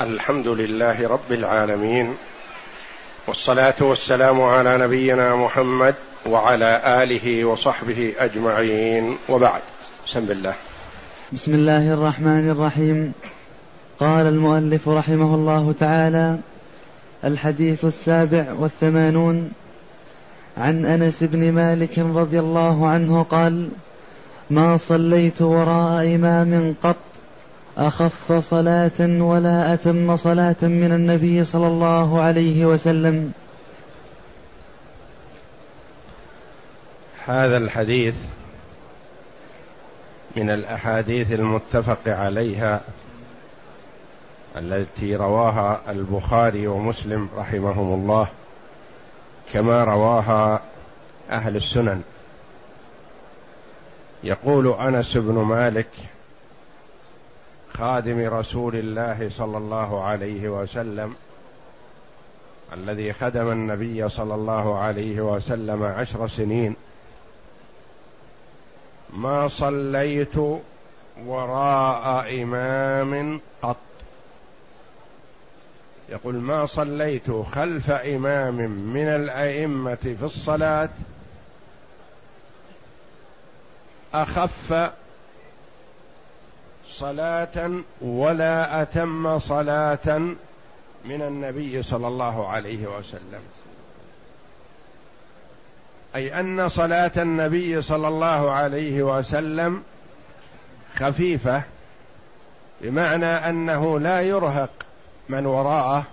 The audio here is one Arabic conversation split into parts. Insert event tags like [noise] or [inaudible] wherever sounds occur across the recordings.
الحمد لله رب العالمين والصلاة والسلام على نبينا محمد وعلى آله وصحبه أجمعين. وبعد بسم الله. بسم الله الرحمن الرحيم. قال المؤلف رحمه الله تعالى الحديث السابع والثمانون. عن أنس بن مالك رضي الله عنه قال ما صليت وراء إمام قط أخف صلاة ولا أتم صلاة من النبي صلى الله عليه وسلم. هذا الحديث من الأحاديث المتفق عليها التي رواها البخاري ومسلم رحمهم الله كما رواها أهل السنن. يقول أنس بن مالك خادم رسول الله صلى الله عليه وسلم الذي خدم النبي صلى الله عليه وسلم عشر سنين. ما صليت وراء إمام قط. يقول ما صليت خلف إمام من الأئمة في الصلاة أخف صلاة ولا أتم صلاة من النبي صلى الله عليه وسلم. أي أن صلاة النبي صلى الله عليه وسلم خفيفة بمعنى أنه لا يرهق من وراءه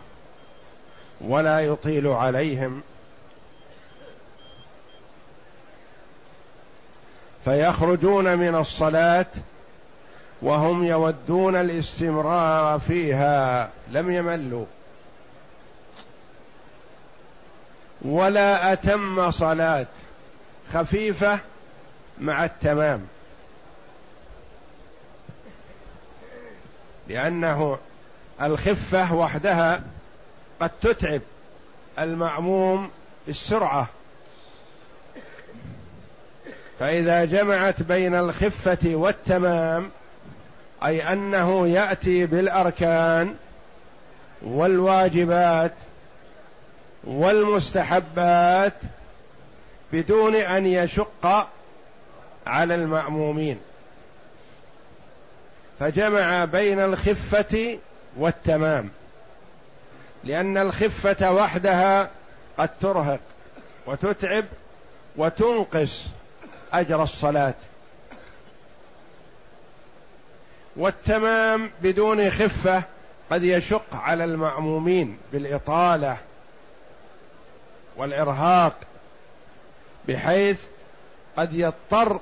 ولا يطيل عليهم. فيخرجون من الصلاة وهم يودون الاستمرار فيها لم يملوا. ولا أتم صلاة خفيفة مع التمام. لأنه الخفة وحدها قد تتعب المأموم بالسرعة. فإذا جمعت بين الخفة والتمام أي أنه يأتي بالأركان والواجبات والمستحبات بدون أن يشق على المأمومين. فجمع بين الخفة والتمام لأن الخفة وحدها قد ترهق وتتعب وتنقص أجر الصلاة. والتمام بدون خفة قد يشق على المأمومين بالإطالة والإرهاق بحيث قد يضطر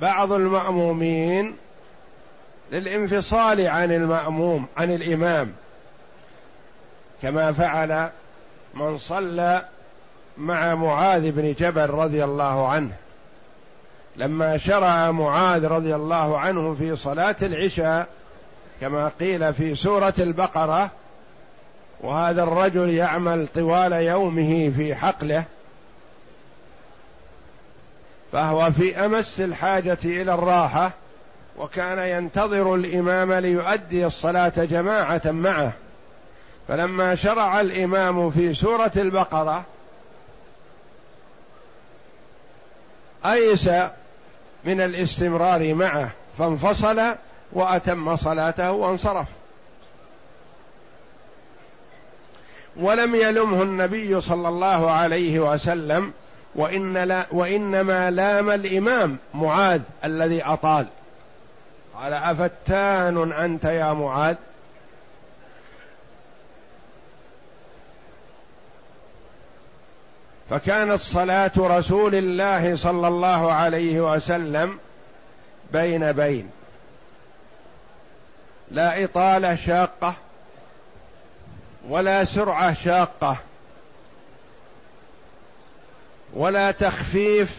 بعض المأمومين للانفصال عن المأموم عن الإمام. كما فعل من صلى مع معاذ بن جبل رضي الله عنه. لما شرع معاذ رضي الله عنه في صلاة العشاء كما قيل في سورة البقرة وهذا الرجل يعمل طوال يومه في حقله فهو في أمس الحاجة إلى الراحة وكان ينتظر الإمام ليؤدي الصلاة جماعة معه. فلما شرع الإمام في سورة البقرة أيس من الاستمرار معه فانفصل وأتم صلاته وانصرف. ولم يلمه النبي صلى الله عليه وسلم وإن لا وإنما لام الإمام معاذ الذي أطال. قال أفتان أنت يا معاذ؟ فكانت صلاه رسول الله صلى الله عليه وسلم بين بين. لا إطالة شاقة ولا سرعة شاقة ولا تخفيف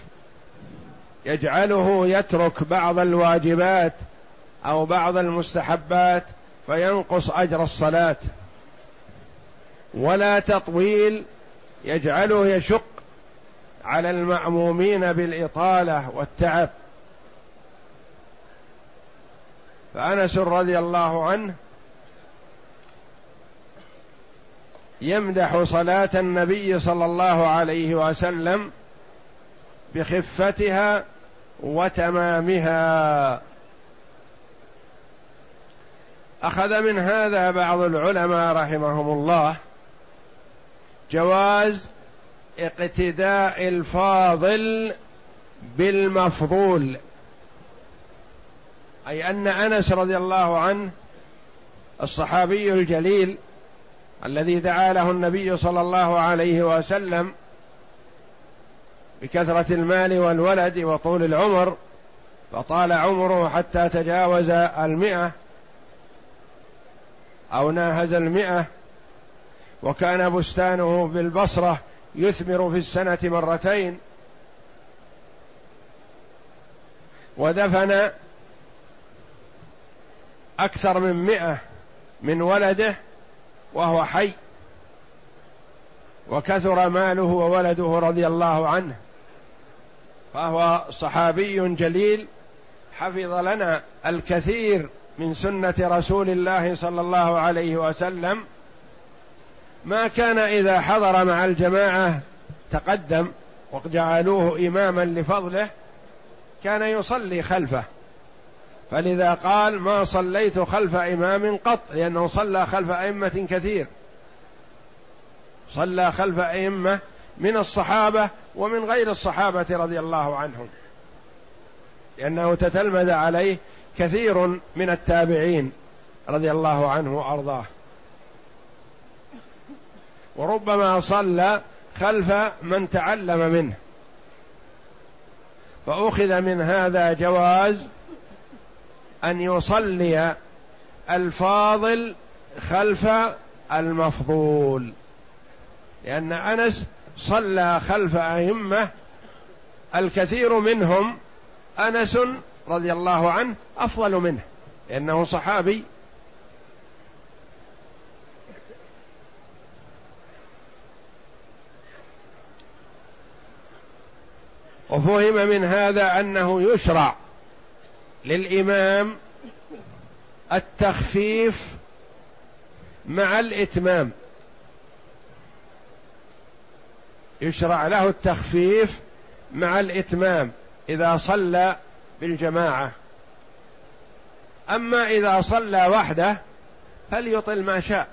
يجعله يترك بعض الواجبات أو بعض المستحبات فينقص أجر الصلاة. ولا تطويل يجعله يشق على المأمومين بالإطالة والتعب. فأنس رضي الله عنه يمدح صلاة النبي صلى الله عليه وسلم بخفتها وتمامها. أخذ من هذا بعض العلماء رحمهم الله جواز اقتداء الفاضل بالمفضول. أي أن أنس رضي الله عنه الصحابي الجليل الذي دعا له النبي صلى الله عليه وسلم بكثرة المال والولد وطول العمر فطال عمره حتى تجاوز المئة أو ناهز المئة وكان بستانه بالبصرة يثمر في السنة مرتين. ودفن أكثر من مئة من ولده وهو حي. وكثر ماله وولده رضي الله عنه. فهو صحابي جليل. حفظ لنا الكثير من سنة رسول الله صلى الله عليه وسلم. ما كان إذا حضر مع الجماعة تقدم وجعلوه إماما لفضله كان يصلي خلفه. فلذا قال ما صليت خلف إمام قط لأنه صلى خلف أئمة كثير. صلى خلف أئمة من الصحابة ومن غير الصحابة رضي الله عنهم. لأنه تتلمذ عليه كثير من التابعين رضي الله عنه وأرضاه. وربما صلى خلف من تعلم منه. فأخذ من هذا جواز أن يصلي الفاضل خلف المفضول. لأن أنس صلى خلف أئمة الكثير منهم أنس رضي الله عنه أفضل منه لأنه صحابي وفهم من هذا أنه يشرع للإمام التخفيف مع الإتمام. يشرع له التخفيف مع الإتمام إذا صلى بالجماعة. أما إذا صلى وحده فليطل ما شاء.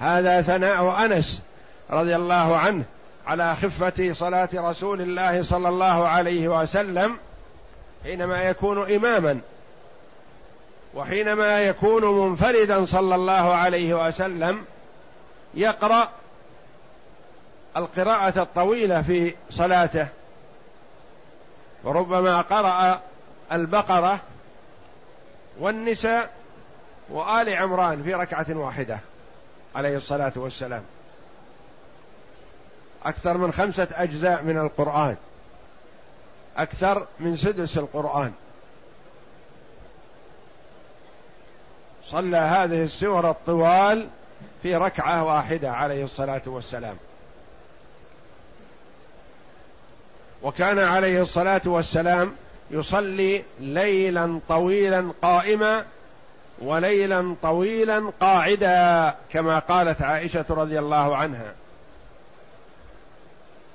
هذا ثناء أنس رضي الله عنه. على خفة صلاة رسول الله صلى الله عليه وسلم حينما يكون إماما وحينما يكون منفردا صلى الله عليه وسلم يقرأ القراءة الطويلة في صلاته وربما قرأ البقرة والنساء وآل عمران في ركعة واحدة عليه الصلاة والسلام. أكثر من خمسة أجزاء من القرآن. أكثر من سدس القرآن. صلى هذه السور الطوال في ركعة واحدة عليه الصلاة والسلام. وكان عليه الصلاة والسلام يصلي ليلا طويلا قائما وليلا طويلا قاعدا كما قالت عائشة رضي الله عنها.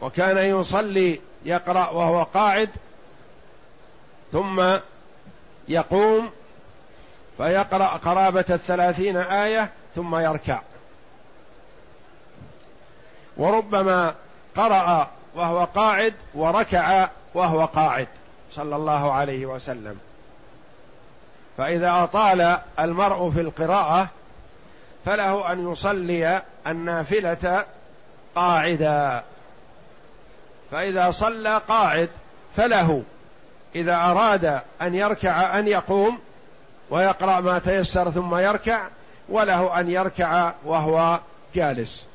وكان يصلي يقرأ وهو قاعد ثم يقوم فيقرأ قرابة الثلاثين آية ثم يركع. وربما قرأ وهو قاعد وركع وهو قاعد صلى الله عليه وسلم. فإذا أطال المرء في القراءة فله أن يصلي النافلة قاعدا. فإذا صلى قاعد فله. إذا أراد أن يركع أن يقوم ويقرأ ما تيسر ثم يركع وله أن يركع وهو جالس.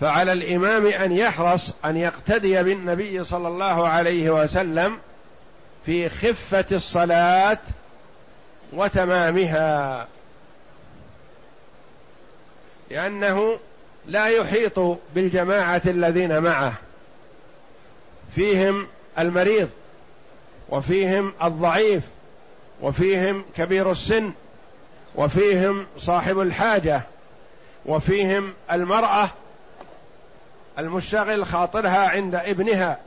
فعلى الإمام أن يحرص أن يقتدي بالنبي صلى الله عليه وسلم في خفة الصلاة وتمامها. لأنه لا يحيط بالجماعة الذين معه. فيهم المريض وفيهم الضعيف وفيهم كبير السن وفيهم صاحب الحاجة وفيهم المرأة المشتغل خاطرها عند ابنها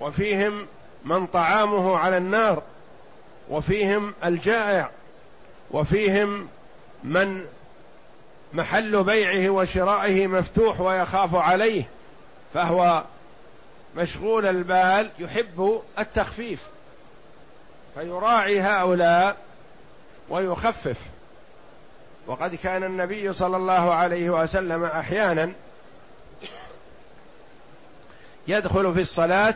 وفيهم من طعامه على النار وفيهم الجائع وفيهم من محل بيعه وشرائه مفتوح ويخاف عليه فهو مشغول البال يحب التخفيف فيراعي هؤلاء ويخفف. وقد كان النبي صلى الله عليه وسلم أحيانا يدخل في الصلاة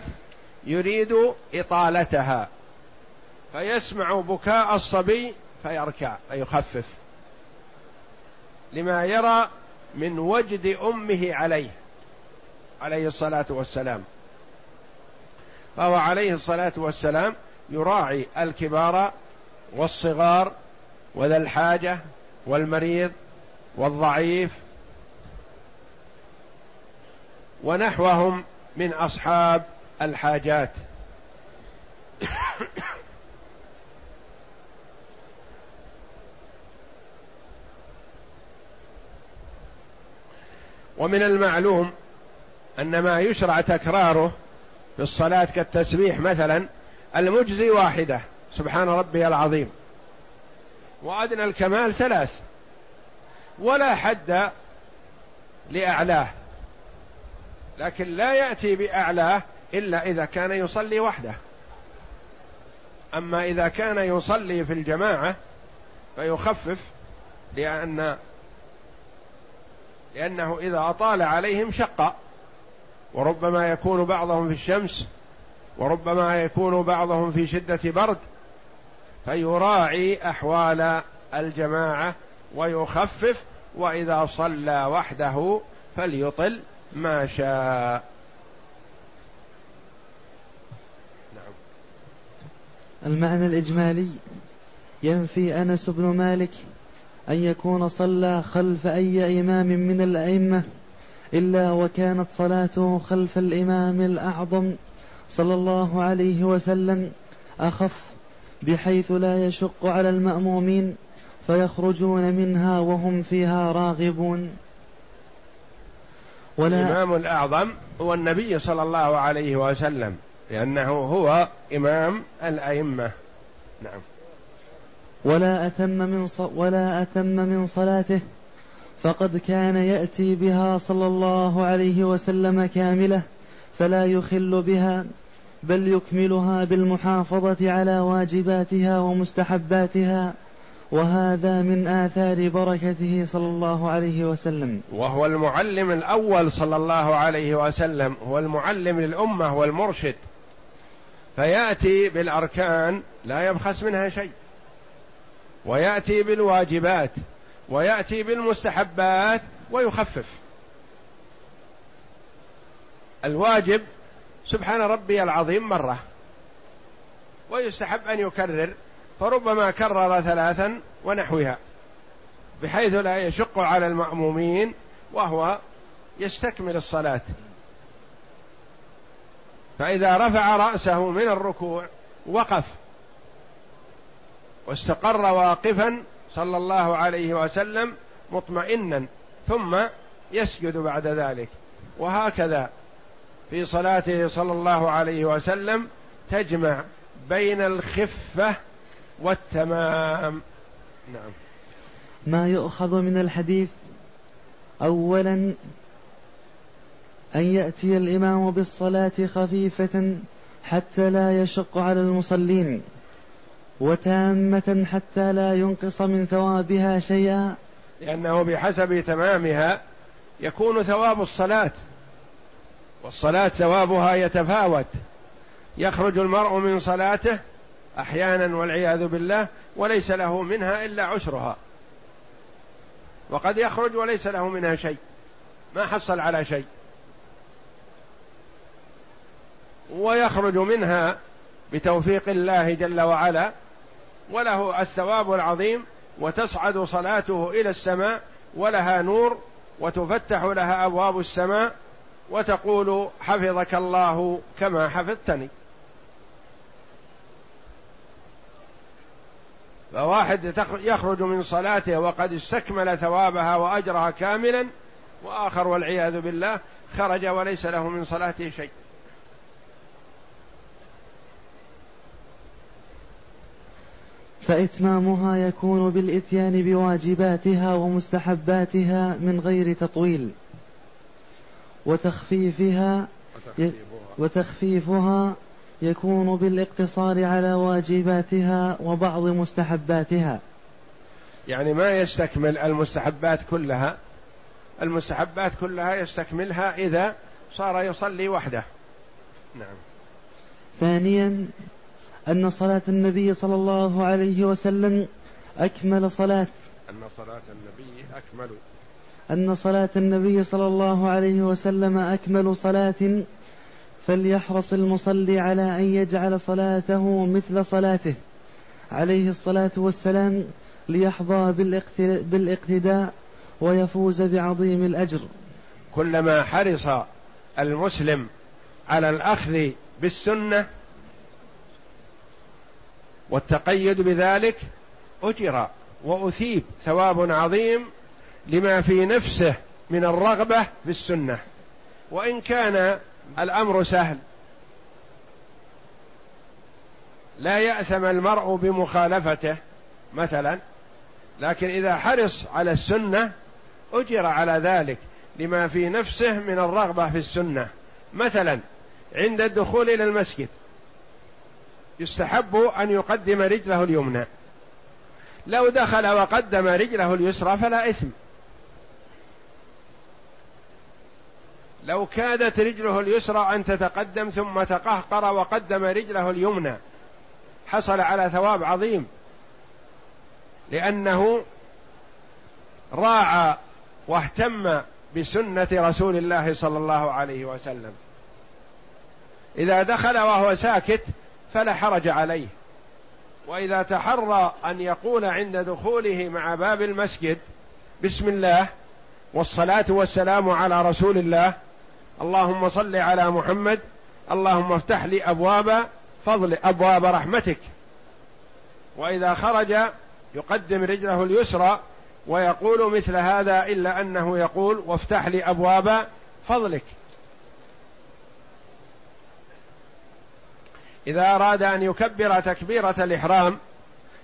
يريد إطالتها فيسمع بكاء الصبي فيركع فيخفف. لما يرى من وجد أمه عليه عليه الصلاة والسلام. فهو عليه الصلاة والسلام يراعي الكبار والصغار وذا الحاجة والمريض والضعيف ونحوهم من أصحاب الحاجات. [coughs] ومن المعلوم أن ما يشرع تكراره في الصلاة كالتسبيح مثلا المجزي واحدة سبحان ربي العظيم. وأدنى الكمال ثلاث. ولا حد لأعلاه. لكن لا يأتي بأعلاه إلا إذا كان يصلي وحده. أما إذا كان يصلي في الجماعة فيخفف لأن لأنه إذا أطال عليهم شق. وربما يكون بعضهم في الشمس وربما يكون بعضهم في شدة برد. فيراعي أحوال الجماعة ويخفف وإذا صلى وحده فليطل ما شاء. نعم. المعنى الإجمالي ينفي أنس بن مالك أن يكون صلى خلف أي إمام من الأئمة إلا وكانت صلاته خلف الإمام الأعظم صلى الله عليه وسلم أخف بحيث لا يشق على المأمومين فيخرجون منها وهم فيها راغبون. ولا الإمام الأعظم هو النبي صلى الله عليه وسلم لأنه هو إمام الأئمة. نعم. ولا أتم من ولا أتم من صلاته فقد كان يأتي بها صلى الله عليه وسلم كاملة فلا يخل بها بل يكملها بالمحافظة على واجباتها ومستحباتها وهذا من آثار بركته صلى الله عليه وسلم. وهو المعلم الأول صلى الله عليه وسلم هو المعلم للأمة والمرشد فيأتي بالأركان لا يبخس منها شيء. ويأتي بالواجبات ويأتي بالمستحبات ويخفف. الواجب سبحان ربي العظيم مرة ويستحب أن يكرر فربما كرر ثلاثا ونحوها بحيث لا يشق على المأمومين وهو يستكمل الصلاة. فإذا رفع رأسه من الركوع وقف. واستقر واقفا صلى الله عليه وسلم مطمئنا ثم يسجد بعد ذلك. وهكذا في صلاته صلى الله عليه وسلم تجمع بين الخفة والتمام. نعم. ما يؤخذ من الحديث اولا أن يأتي الإمام بالصلاة خفيفة حتى لا يشق على المصلين. وتامة حتى لا ينقص من ثوابها شيئا. لأنه بحسب تمامها يكون ثواب الصلاة والصلاة ثوابها يتفاوت. يخرج المرء من صلاته أحيانا والعياذ بالله وليس له منها إلا عشرها وقد يخرج وليس له منها شيء. ما حصل على شيء. ويخرج منها بتوفيق الله جل وعلا وله الثواب العظيم وتصعد صلاته إلى السماء ولها نور وتفتح لها أبواب السماء وتقول حفظك الله كما حفظتني. فواحد يخرج من صلاته وقد استكمل ثوابها وأجرها كاملا وآخر والعياذ بالله خرج وليس له من صلاته شيء. فإتمامها يكون بالإتيان بواجباتها ومستحباتها من غير تطويل وتخفيفها وتخفيفها. يكون بالاقتصار على واجباتها وبعض مستحباتها. يعني ما يستكمل المستحبات كلها المستحبات كلها يستكملها إذا صار يصلي وحده. نعم. ثانيا أن صلاة النبي صلى الله عليه وسلم أكمل صلاة. أن صلاة النبي أكمل. أن صلاة النبي صلى الله عليه وسلم أكمل صلاة فليحرص المصلي على أن يجعل صلاته مثل صلاته. عليه الصلاة والسلام ليحظى بالإقتداء ويفوز بعظيم الأجر. كلما حرص المسلم على الأخذ بالسنة والتقيد بذلك أجر وأثيب ثواب عظيم لما في نفسه من الرغبة في السنة. وإن كان الأمر سهل لا يأثم المرء بمخالفته مثلا لكن إذا حرص على السنة أجر على ذلك لما في نفسه من الرغبة في السنة. مثلا عند الدخول إلى المسجد يستحب أن يقدم رجله اليمنى. لو دخل وقدم رجله اليسرى فلا إثم. لو كادت رجله اليسرى أن تتقدم ثم تقهقر وقدم رجله اليمنى حصل على ثواب عظيم. لأنه راعى واهتم بسنة رسول الله صلى الله عليه وسلم. إذا دخل وهو ساكت فلا حرج عليه. وإذا تحرى أن يقول عند دخوله مع باب المسجد بسم الله والصلاة والسلام على رسول الله اللهم صل على محمد اللهم افتح لي أبواب فضل أبواب رحمتك. وإذا خرج يقدم رجله اليسرى ويقول مثل هذا إلا أنه يقول وافتح لي أبواب فضلك. إذا أراد أن يكبر تكبيرة الإحرام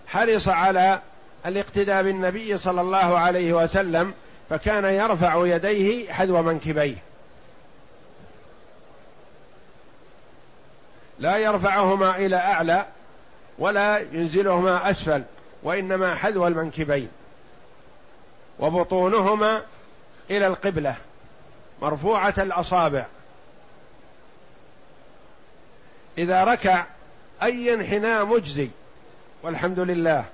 حرص على الاقتداء بالنبي صلى الله عليه وسلم فكان يرفع يديه حذو منكبيه. لا يرفعهما إلى أعلى ولا ينزلهما أسفل وإنما حذو المنكبين وبطونهما إلى القبلة مرفوعة الأصابع. إذا ركع أي انحناء مجزي والحمد لله.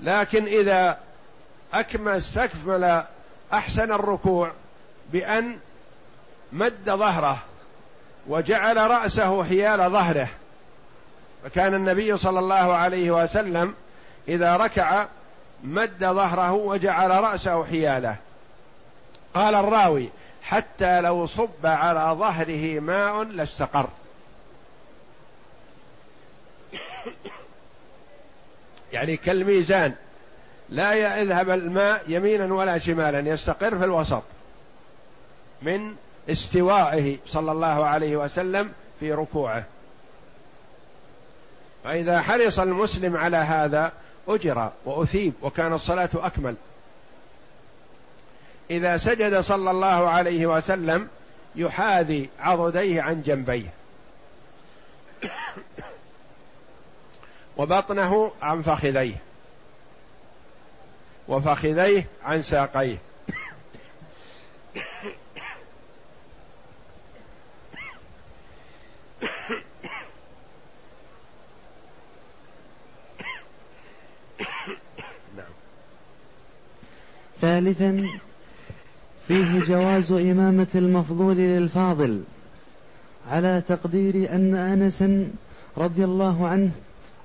لكن إذا أكمل استكمل أحسن الركوع بأن مد ظهره وجعل رأسه حيال ظهره. فكان النبي صلى الله عليه وسلم إذا ركع مد ظهره وجعل رأسه حياله. قال الراوي حتى لو صب على ظهره ماء لاستقر. [coughs] يعني كالميزان لا يذهب الماء يمينا ولا شمالا يستقر في الوسط من استوائه صلى الله عليه وسلم في ركوعه. فإذا حرص المسلم على هذا أجر وأثيب وكان الصلاة أكمل. إذا سجد صلى الله عليه وسلم يحاذي عضديه عن جنبيه. وبطنه عن فخذيه. وفخذيه عن ساقيه. ثالثا فيه جواز إمامة المفضول للفاضل على تقدير أن أنسا رضي الله عنه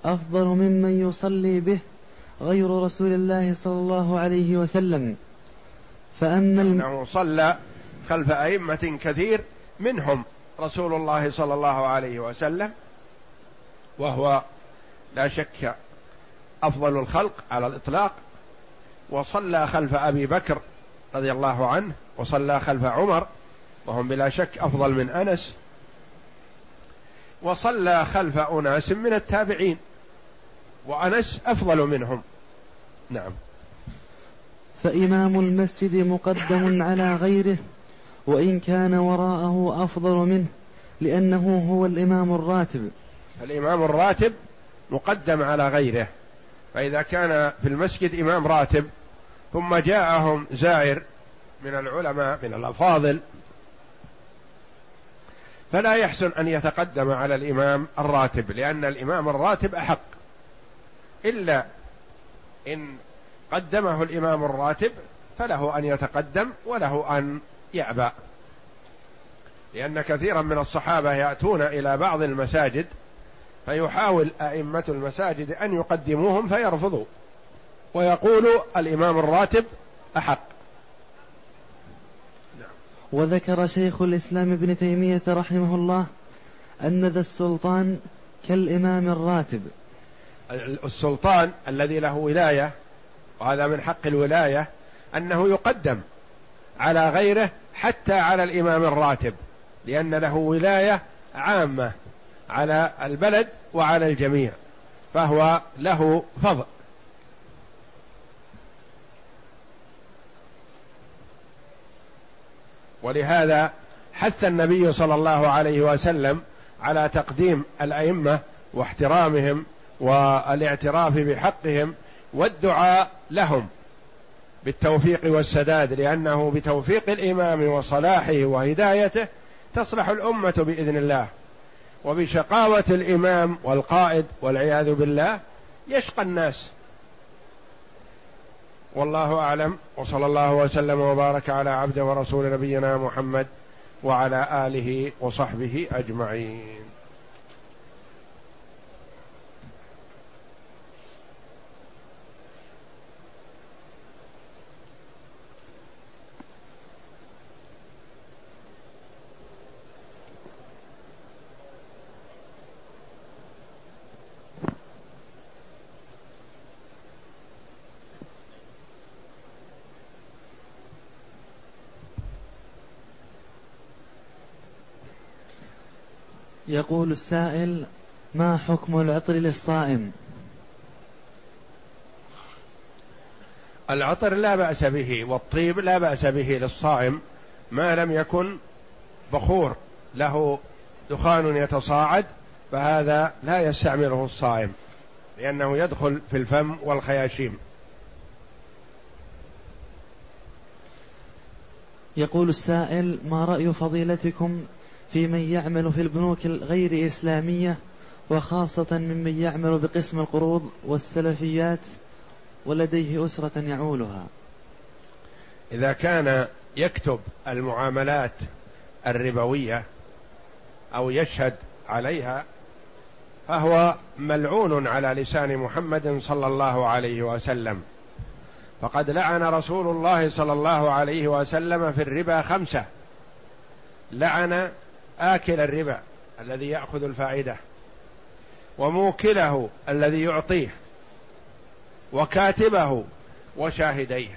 أفضل ممن يصلي به غير رسول الله صلى الله عليه وسلم. فأما أنه صلى خلف أئمة كثير منهم رسول الله صلى الله عليه وسلم وهو لا شك أفضل الخلق على الإطلاق وصلى خلف أبي بكر رضي الله عنه وصلى خلف عمر وهم بلا شك أفضل من أنس وصلى خلف أناس من التابعين. وأنس أفضل منهم. نعم. فإمام المسجد مقدم على غيره وإن كان وراءه أفضل منه لأنه هو الإمام الراتب. الإمام الراتب مقدم على غيره. فإذا كان في المسجد إمام راتب ثم جاءهم زائر من العلماء من الأفاضل فلا يحسن أن يتقدم على الإمام الراتب لأن الإمام الراتب أحق. إلا إن قدمه الإمام الراتب فله أن يتقدم وله أن يأبى. لأن كثيرا من الصحابة يأتون إلى بعض المساجد فيحاول أئمة المساجد أن يقدموهم فيرفضوا. ويقول الإمام الراتب أحق. وذكر شيخ الإسلام ابن تيمية رحمه الله أن ذا السلطان كالإمام الراتب. السلطان الذي له ولاية وهذا من حق الولاية أنه يقدم على غيره حتى على الإمام الراتب لأن له ولاية عامة على البلد وعلى الجميع فهو له فضل. ولهذا حث النبي صلى الله عليه وسلم على تقديم الأئمة واحترامهم والاعتراف بحقهم والدعاء لهم بالتوفيق والسداد لأنه بتوفيق الإمام وصلاحه وهدايته تصلح الأمة بإذن الله. وبشقاوة الإمام والقائد والعياذ بالله يشقى الناس. والله أعلم وصلى الله وسلم وبارك على عبد ورسول نبينا محمد وعلى آله وصحبه أجمعين. يقول السائل ما حكم العطر للصائم؟ العطر لا بأس به والطيب لا بأس به للصائم ما لم يكن بخور له دخان يتصاعد فهذا لا يستعمله الصائم لأنه يدخل في الفم والخياشيم. يقول السائل ما رأي فضيلتكم في من يعمل في البنوك الغير إسلامية وخاصة ممن يعمل بقسم القروض والسلفيات ولديه أسرة يعولها. إذا كان يكتب المعاملات الربوية أو يشهد عليها فهو ملعون على لسان محمد صلى الله عليه وسلم. فقد لعن رسول الله صلى الله عليه وسلم في الربا خمسة. لعن آكل الربا الذي يأخذ الفائدة وموكله الذي يعطيه وكاتبه وشاهديه.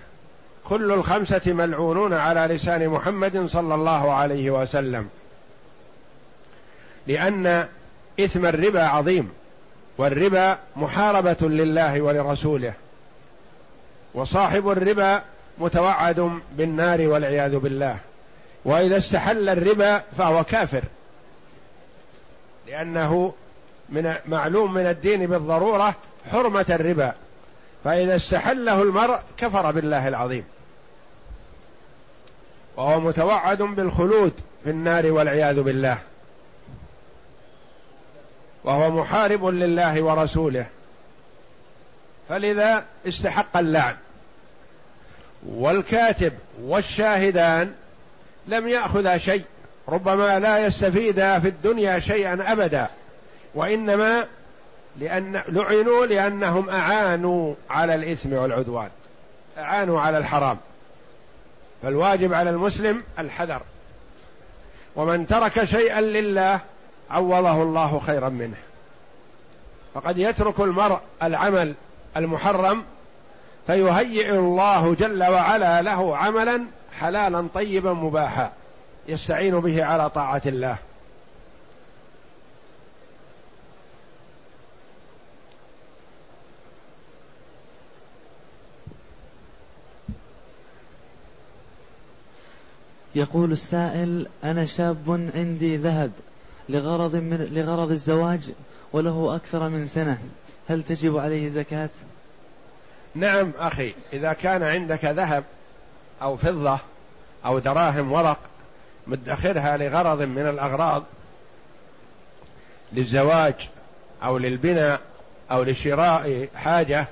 كل الخمسة ملعونون على لسان محمد صلى الله عليه وسلم لأن إثم الربا عظيم والربا محاربة لله ولرسوله وصاحب الربا متوعد بالنار والعياذ بالله. وإذا استحل الربا فهو كافر. لأنه من معلوم من الدين بالضرورة حرمة الربا. فإذا استحله المرء كفر بالله العظيم. وهو متوعد بالخلود في النار والعياذ بالله. وهو محارب لله ورسوله. فلذا استحق اللعن. والكاتب والشاهدان لم ياخذا شيء ربما لا يستفيدا في الدنيا شيئا ابدا وإنما لأن لعنوا لأنهم أعانوا على الإثم والعدوان أعانوا على الحرام. فالواجب على المسلم الحذر. ومن ترك شيئا لله عوضه الله خيرا منه. فقد يترك المرء العمل المحرم فيهيئ الله جل وعلا له عملا حلالا طيبا مباحا يستعين به على طاعة الله يقول السائل أنا شاب عندي ذهب لغرض من لغرض الزواج وله أكثر من سنة هل تجب عليه زكاة؟ نعم أخي إذا كان عندك ذهب أو فضة أو دراهم ورق مدخرها لغرض من الأغراض للزواج أو للبناء أو لشراء حاجة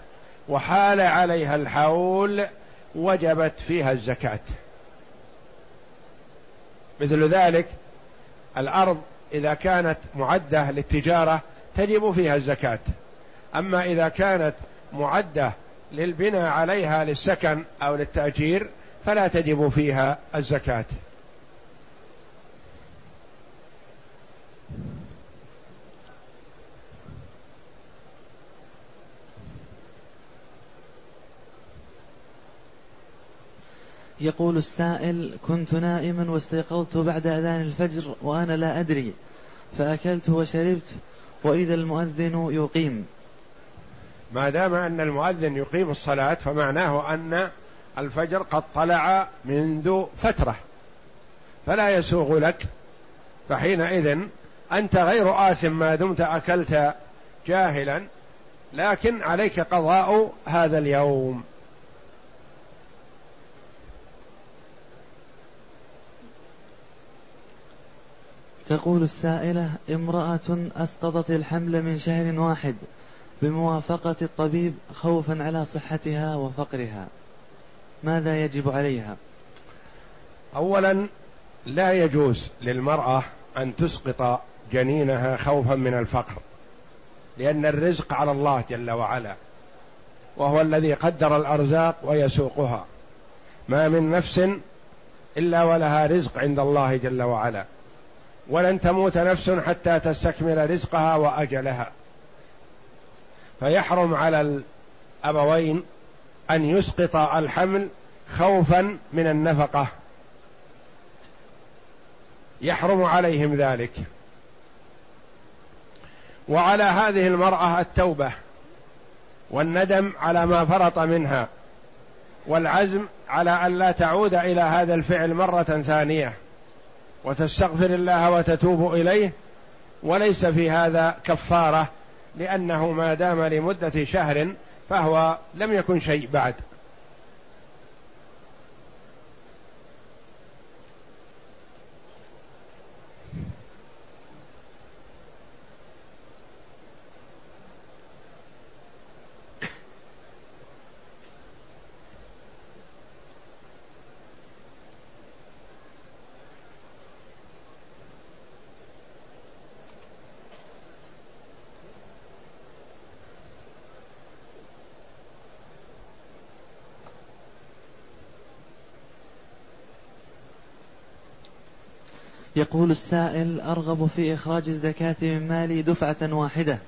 وحال عليها الحول وجبت فيها الزكاة. مثل ذلك الأرض إذا كانت معدة للتجارة تجب فيها الزكاة. أما إذا كانت معدة للبناء عليها للسكن أو للتأجير فلا تجب فيها الزكاة. يقول السائل كنت نائما واستيقظت بعد أذان الفجر وأنا لا أدري فأكلت وشربت وإذا المؤذن يقيم. ما دام أن المؤذن يقيم الصلاة فمعناه أن الفجر قد طلع منذ فترة. فلا يسوغ لك فحينئذ أنت غير آثم ما دمت أكلت جاهلا لكن عليك قضاء هذا اليوم. تقول السائلة امرأة أسقطت الحمل من شهر واحد بموافقة الطبيب خوفا على صحتها وفقرها. ماذا يجب عليها؟ اولا لا يجوز للمرأة أن تسقط جنينها خوفا من الفقر لأن الرزق على الله جل وعلا وهو الذي قدر الأرزاق ويسوقها. ما من نفس إلا ولها رزق عند الله جل وعلا. ولن تموت نفس حتى تستكمل رزقها وأجلها. فيحرم على الأبوين أن يسقط الحمل خوفا من النفقة. يحرم عليهم ذلك. وعلى هذه المرأة التوبة والندم على ما فرط منها والعزم على أن لا تعود إلى هذا الفعل مرة ثانية. وتستغفر الله وتتوب إليه وليس في هذا كفارة لأنه ما دام لمدة شهر فهو لم يكن شيء بعد. يقول السائل أرغب في إخراج الزكاة من مالي دفعة واحدة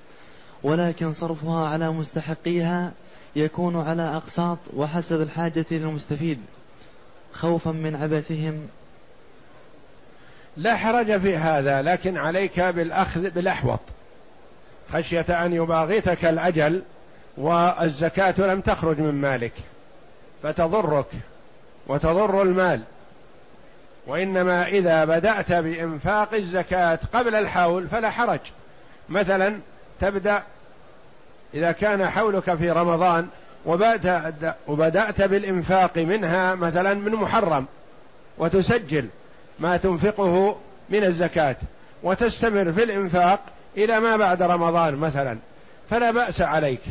ولكن صرفها على مستحقيها يكون على أقساط وحسب الحاجة للمستفيد خوفا من عبثهم. لا حرج في هذا لكن عليك بالأخذ بالأحوط. خشية أن يباغتك الأجل والزكاة لم تخرج من مالك فتضرك وتضر المال. وإنما إذا بدأت بإنفاق الزكاة قبل الحول فلا حرج. مثلا تبدأ إذا كان حولك في رمضان وبدأت بالإنفاق منها مثلا من محرم وتسجل ما تنفقه من الزكاة وتستمر في الإنفاق إلى ما بعد رمضان مثلا فلا بأس عليك.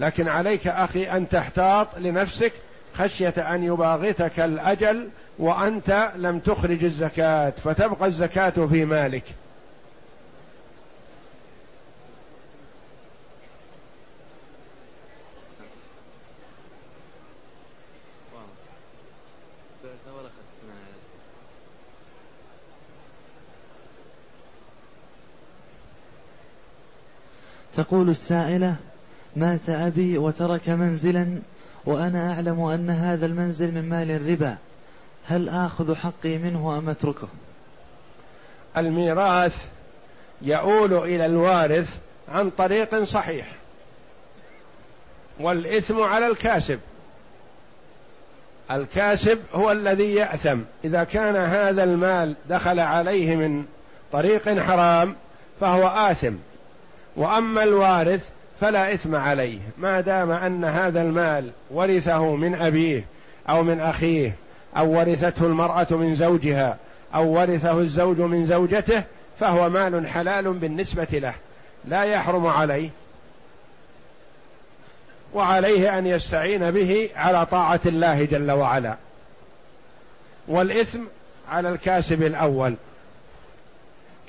لكن عليك أخي أن تحتاط لنفسك خشية أن يباغتك الأجل وأنت لم تخرج الزكاة فتبقى الزكاة في مالك. تقول السائلة مات أبي وترك منزلا وأنا أعلم أن هذا المنزل من مال الربا. هل آخذ حقي منه أم أتركه؟ الميراث يؤول إلى الوارث عن طريق صحيح. والإثم على الكاسب. الكاسب هو الذي يأثم. إذا كان هذا المال دخل عليه من طريق حرام فهو آثم. وأما الوارث فلا إثم عليه. ما دام أن هذا المال ورثه من أبيه أو من أخيه أو ورثته المرأة من زوجها أو ورثه الزوج من زوجته فهو مال حلال بالنسبة له لا يحرم عليه. وعليه أن يستعين به على طاعة الله جل وعلا. والإثم على الكاسب الأول.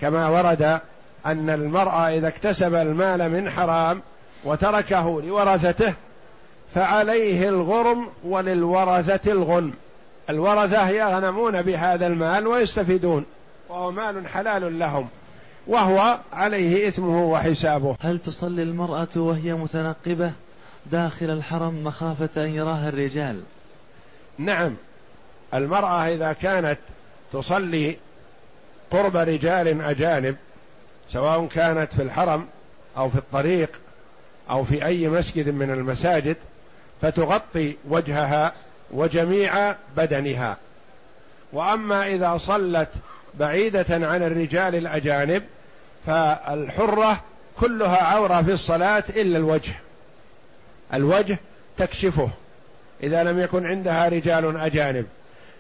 كما ورد أن المرأة إذا اكتسب المال من حرام وتركه لورثته فعليه الغرم وللورثة الغنم. الورثة يغنمون بهذا المال ويستفيدون وهو مال حلال لهم وهو عليه إثمه وحسابه. هل تصلي المرأة وهي متنقبة داخل الحرم مخافة أن يراها الرجال؟ نعم المرأة إذا كانت تصلي قرب رجال أجانب سواء كانت في الحرم أو في الطريق أو في أي مسجد من المساجد فتغطي وجهها وجميع بدنها. وأما إذا صلت بعيدة عن الرجال الأجانب فالحرة كلها عورة في الصلاة إلا الوجه. الوجه تكشفه. إذا لم يكن عندها رجال أجانب.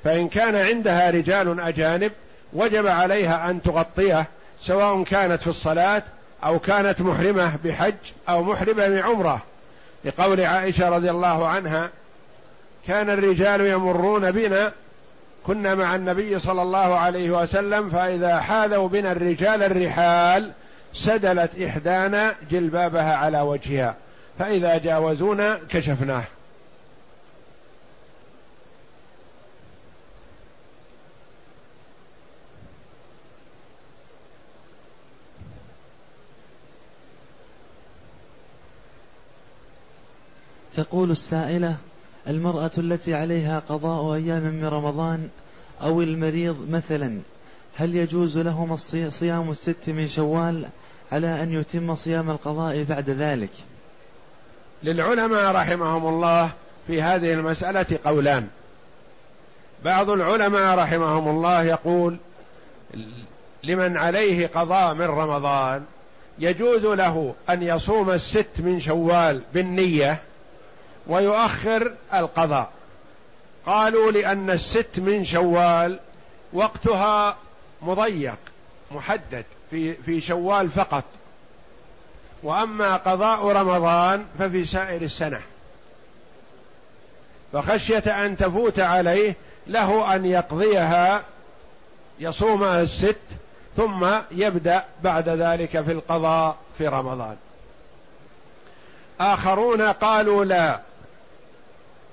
فإن كان عندها رجال أجانب وجب عليها أن تغطيه سواء كانت في الصلاة أو كانت محرمة بحج أو محرمة بعمرة. لقول عائشة رضي الله عنها كان الرجال يمرون بنا كنا مع النبي صلى الله عليه وسلم فإذا حاذوا بنا الرجال الرحال سدلت إحدانا جلبابها على وجهها فإذا جاوزونا كشفناه. تقول السائلة المرأة التي عليها قضاء أيام من رمضان أو المريض مثلا هل يجوز لهما صيام الست من شوال على أن يتم صيام القضاء بعد ذلك؟ للعلماء رحمهم الله في هذه المسألة قولان. بعض العلماء رحمهم الله يقول لمن عليه قضاء من رمضان يجوز له أن يصوم الست من شوال بالنية ويؤخر القضاء. قالوا لأن الست من شوال وقتها مضيق محدد في في شوال فقط. وأما قضاء رمضان ففي سائر السنة. فخشية أن تفوت عليه له أن يقضيها يصومها الست ثم يبدأ بعد ذلك في القضاء في رمضان. آخرون قالوا لا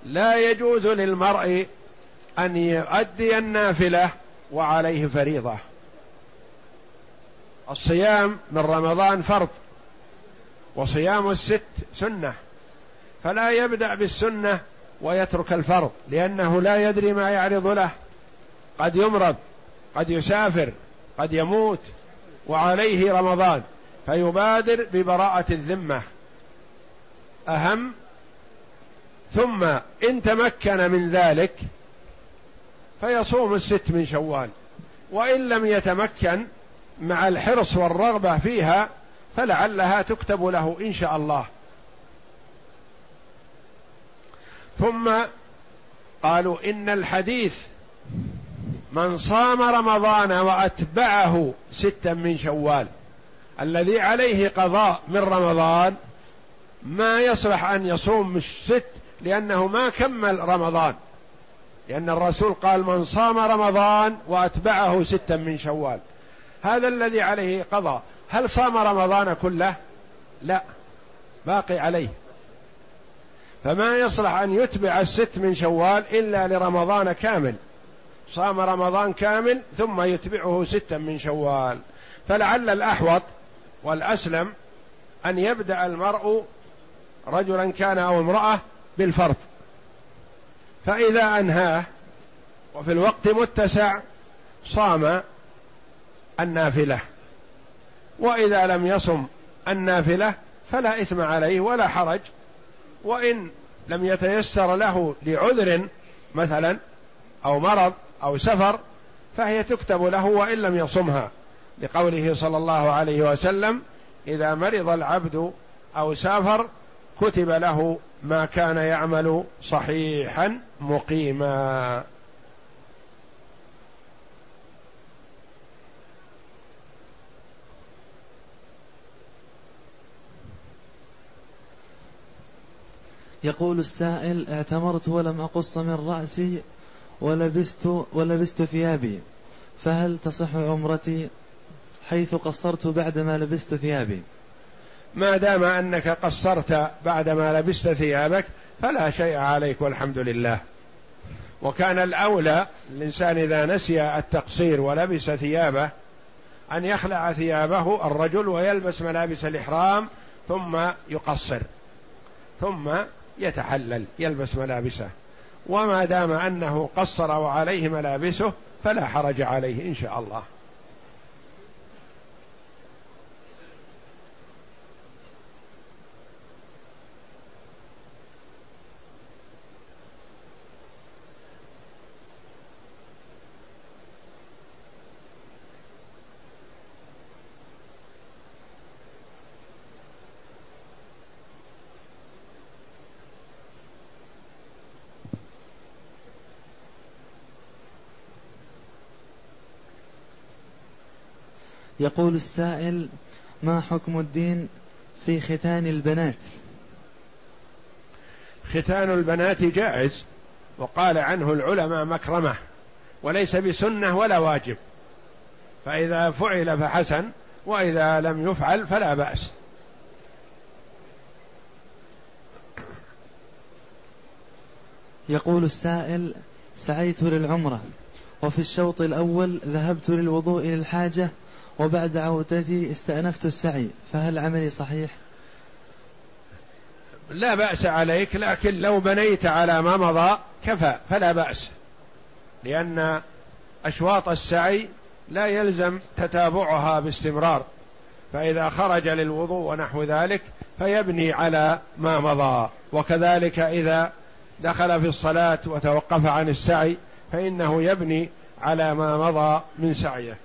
لا يجوز للمرء أن يؤدي النافلة وعليه فريضة. الصيام من رمضان فرض وصيام الست سنة. فلا يبدأ بالسنة ويترك الفرض لأنه لا يدري ما يعرض له. قد يمرض قد يسافر قد يموت وعليه رمضان. فيبادر ببراءة الذمة. أهم ثم إن تمكن من ذلك فيصوم الست من شوال. وإن لم يتمكن مع الحرص والرغبة فيها فلعلها تكتب له إن شاء الله. ثم قالوا إن الحديث من صام رمضان وأتبعه ستا من شوال الذي عليه قضاء من رمضان ما يصلح أن يصوم الست لأنه ما كمل رمضان. لأن الرسول قال من صام رمضان وأتبعه ستا من شوال. هذا الذي عليه قضاء هل صام رمضان كله؟ لا. باقي عليه. فما يصلح أن يتبع الست من شوال إلا لرمضان كامل. صام رمضان كامل ثم يتبعه ستا من شوال. فلعل الأحوط والأسلم أن يبدأ المرء رجلا كان أو امرأة بالفرض. فإذا أنهاه وفي الوقت متسع صام النافلة. وإذا لم يصم النافلة فلا إثم عليه ولا حرج. وإن لم يتيسر له لعذر مثلا أو مرض أو سفر فهي تكتب له وإن لم يصمها. لقوله صلى الله عليه وسلم إذا مرض العبد أو سافر كتب له ما كان يعمل صحيحا مقيما. يقول السائل اعتمرت ولم أقص من رأسي ولبست ولبست ثيابي فهل تصح عمرتي حيث قصرت بعدما لبست ثيابي؟ ما دام أنك قصرت بعدما لبست ثيابك فلا شيء عليك والحمد لله. وكان الأولى الإنسان إذا نسي التقصير ولبس ثيابه أن يخلع ثيابه الرجل ويلبس ملابس الإحرام ثم يقصر ثم يتحلل يلبس ملابسه. وما دام أنه قصر وعليه ملابسه فلا حرج عليه إن شاء الله. يقول السائل ما حكم الدين في ختان البنات؟ ختان البنات جائز وقال عنه العلماء مكرمة وليس بسنة ولا واجب فإذا فعل فحسن وإذا لم يفعل فلا بأس. يقول السائل سعيت للعمرة وفي الشوط الأول ذهبت للوضوء للحاجة وبعد عودتي استأنفت السعي فهل عملي صحيح؟ لا بأس عليك لكن لو بنيت على ما مضى كفى فلا بأس. لأن أشواط السعي لا يلزم تتابعها باستمرار فإذا خرج للوضوء ونحو ذلك فيبني على ما مضى. وكذلك إذا دخل في الصلاة وتوقف عن السعي فإنه يبني على ما مضى من سعيه.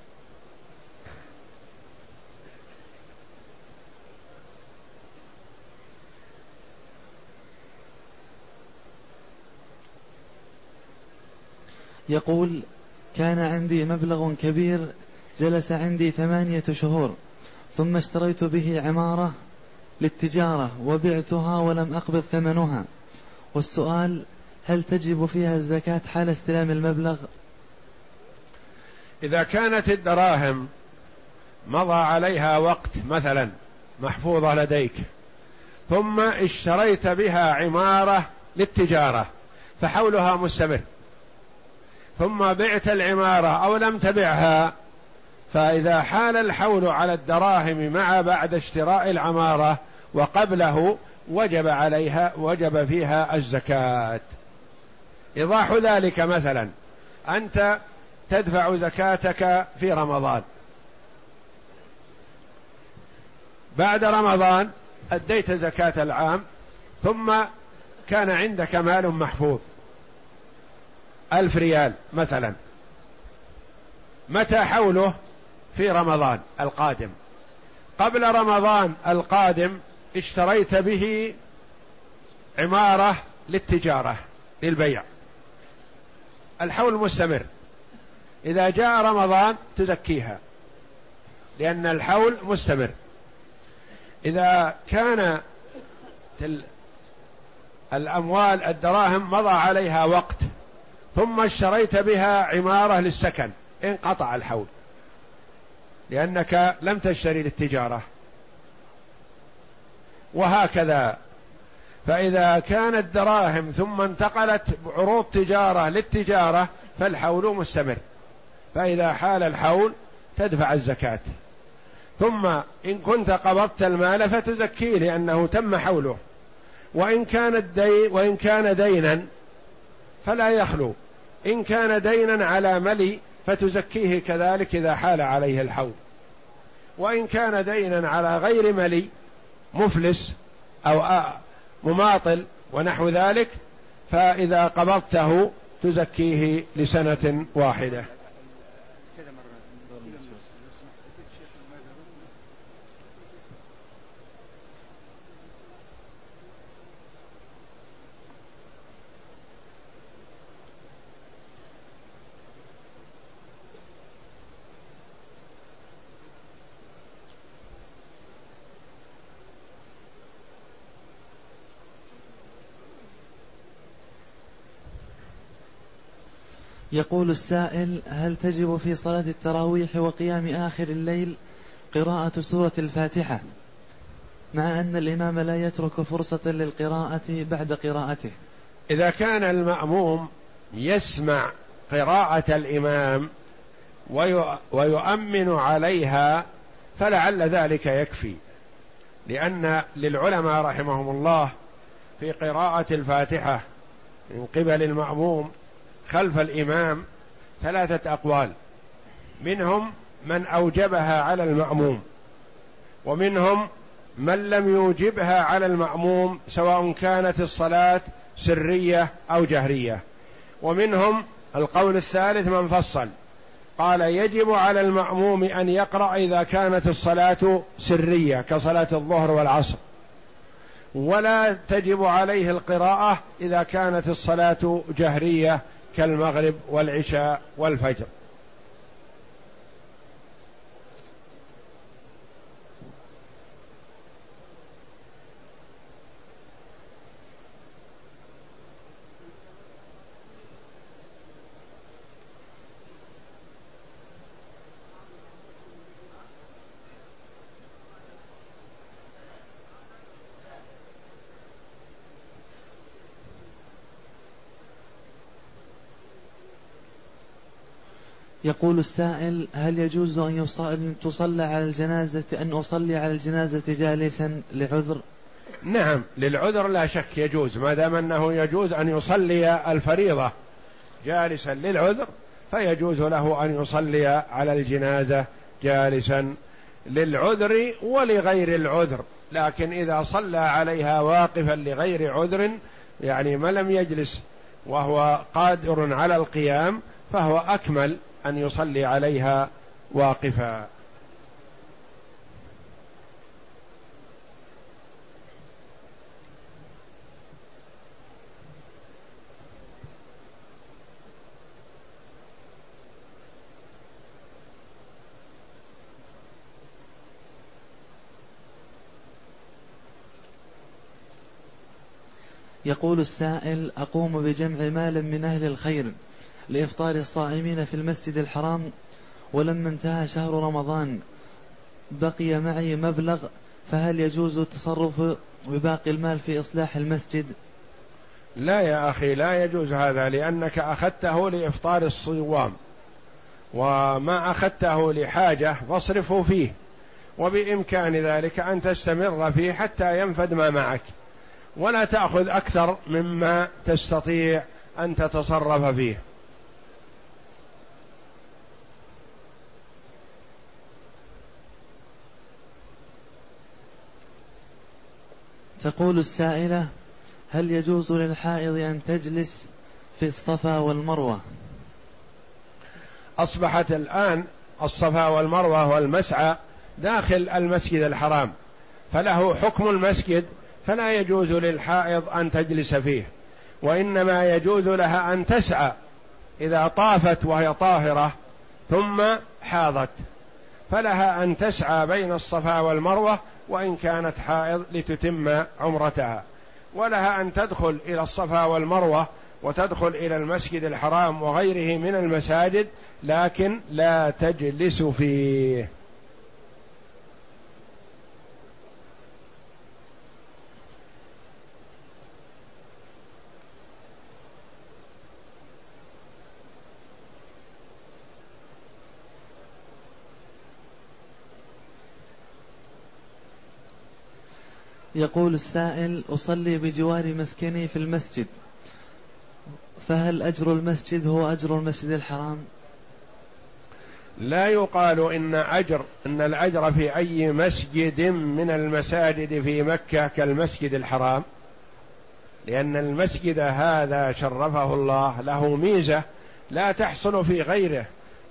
يقول كان عندي مبلغ كبير جلس عندي ثمانية شهور ثم اشتريت به عمارة للتجارة وبعتها ولم أقبض ثمنها. والسؤال هل تجب فيها الزكاة حال استلام المبلغ؟ إذا كانت الدراهم مضى عليها وقت مثلا محفوظة لديك ثم اشتريت بها عمارة للتجارة فحولها مستمر. ثم بعت العمارة أو لم تبعها فإذا حال الحول على الدراهم مع بعد اشتراء العمارة وقبله وجب عليها وجب فيها الزكاة. إيضاح ذلك مثلا أنت تدفع زكاتك في رمضان. بعد رمضان أديت زكاة العام ثم كان عندك مال محفوظ. ألف ريال مثلا. متى حوله؟ في رمضان القادم. قبل رمضان القادم اشتريت به عمارة للتجارة للبيع. الحول مستمر. إذا جاء رمضان تزكيها لأن الحول مستمر. إذا كان الأموال الدراهم مضى عليها وقت ثم اشتريت بها عمارة للسكن. انقطع الحول. لأنك لم تشتري للتجارة. وهكذا. فإذا كانت دراهم ثم انتقلت عروض تجارة للتجارة فالحول مستمر. فإذا حال الحول تدفع الزكاة. ثم إن كنت قبضت المال فتزكيه لأنه تم حوله. وإن كان الدين وإن كان دينا فلا يخلو. إن كان دينا على ملي فتزكيه كذلك إذا حال عليه الحول. وإن كان دينا على غير ملي مفلس أو مماطل ونحو ذلك فإذا قبضته تزكيه لسنة واحدة. يقول السائل هل تجب في صلاة التراويح وقيام آخر الليل قراءة سورة الفاتحة؟ مع أن الإمام لا يترك فرصة للقراءة بعد قراءته. إذا كان المأموم يسمع قراءة الإمام ويؤمن عليها فلعل ذلك يكفي. لأن للعلماء رحمهم الله في قراءة الفاتحة من قبل المأموم خلف الإمام ثلاثة أقوال. منهم من أوجبها على المأموم ومنهم من لم يوجبها على المأموم سواء كانت الصلاة سرية أو جهرية. ومنهم القول الثالث من فصل قال يجب على المأموم أن يقرأ إذا كانت الصلاة سرية كصلاة الظهر والعصر. ولا تجب عليه القراءة إذا كانت الصلاة جهرية كالمغرب والعشاء والفجر. يقول السائل هل يجوز أن تصلى على الجنازة أن أصلي على الجنازة جالسا لعذر؟ نعم للعذر لا شك يجوز ما دام أنه يجوز أن يصلي الفريضة جالسا للعذر فيجوز له أن يصلي على الجنازة جالسا للعذر ولغير العذر. لكن إذا صلى عليها واقفا لغير عذر يعني ما لم يجلس وهو قادر على القيام فهو أكمل. أن يصلي عليها واقفا. يقول السائل أقوم بجمع مال من أهل الخير. لإفطار الصائمين في المسجد الحرام ولما انتهى شهر رمضان بقي معي مبلغ فهل يجوز التصرف بباقي المال في إصلاح المسجد؟ لا يا أخي لا يجوز هذا لأنك أخذته لإفطار الصوام وما أخذته لحاجة فاصرفه فيه وبإمكان ذلك أن تستمر فيه حتى ينفد ما معك. ولا تأخذ أكثر مما تستطيع أن تتصرف فيه. تقول السائلة هل يجوز للحائض أن تجلس في الصفا والمروة؟ أصبحت الآن الصفا والمروة والمسعى داخل المسجد الحرام فله حكم المسجد فلا يجوز للحائض أن تجلس فيه وإنما يجوز لها أن تسعى إذا طافت وهي طاهرة ثم حاضت فلها أن تسعى بين الصفا والمروة وإن كانت حائض لتتم عمرتها. ولها أن تدخل إلى الصفا والمروة وتدخل إلى المسجد الحرام وغيره من المساجد لكن لا تجلس فيه. يقول السائل أصلي بجوار مسكني في المسجد. فهل أجر المسجد هو أجر المسجد الحرام؟ لا يقال إن أجر إن الأجر في أي مسجد من المساجد في مكة كالمسجد الحرام. لأن المسجد هذا شرفه الله له ميزة لا تحصل في غيره.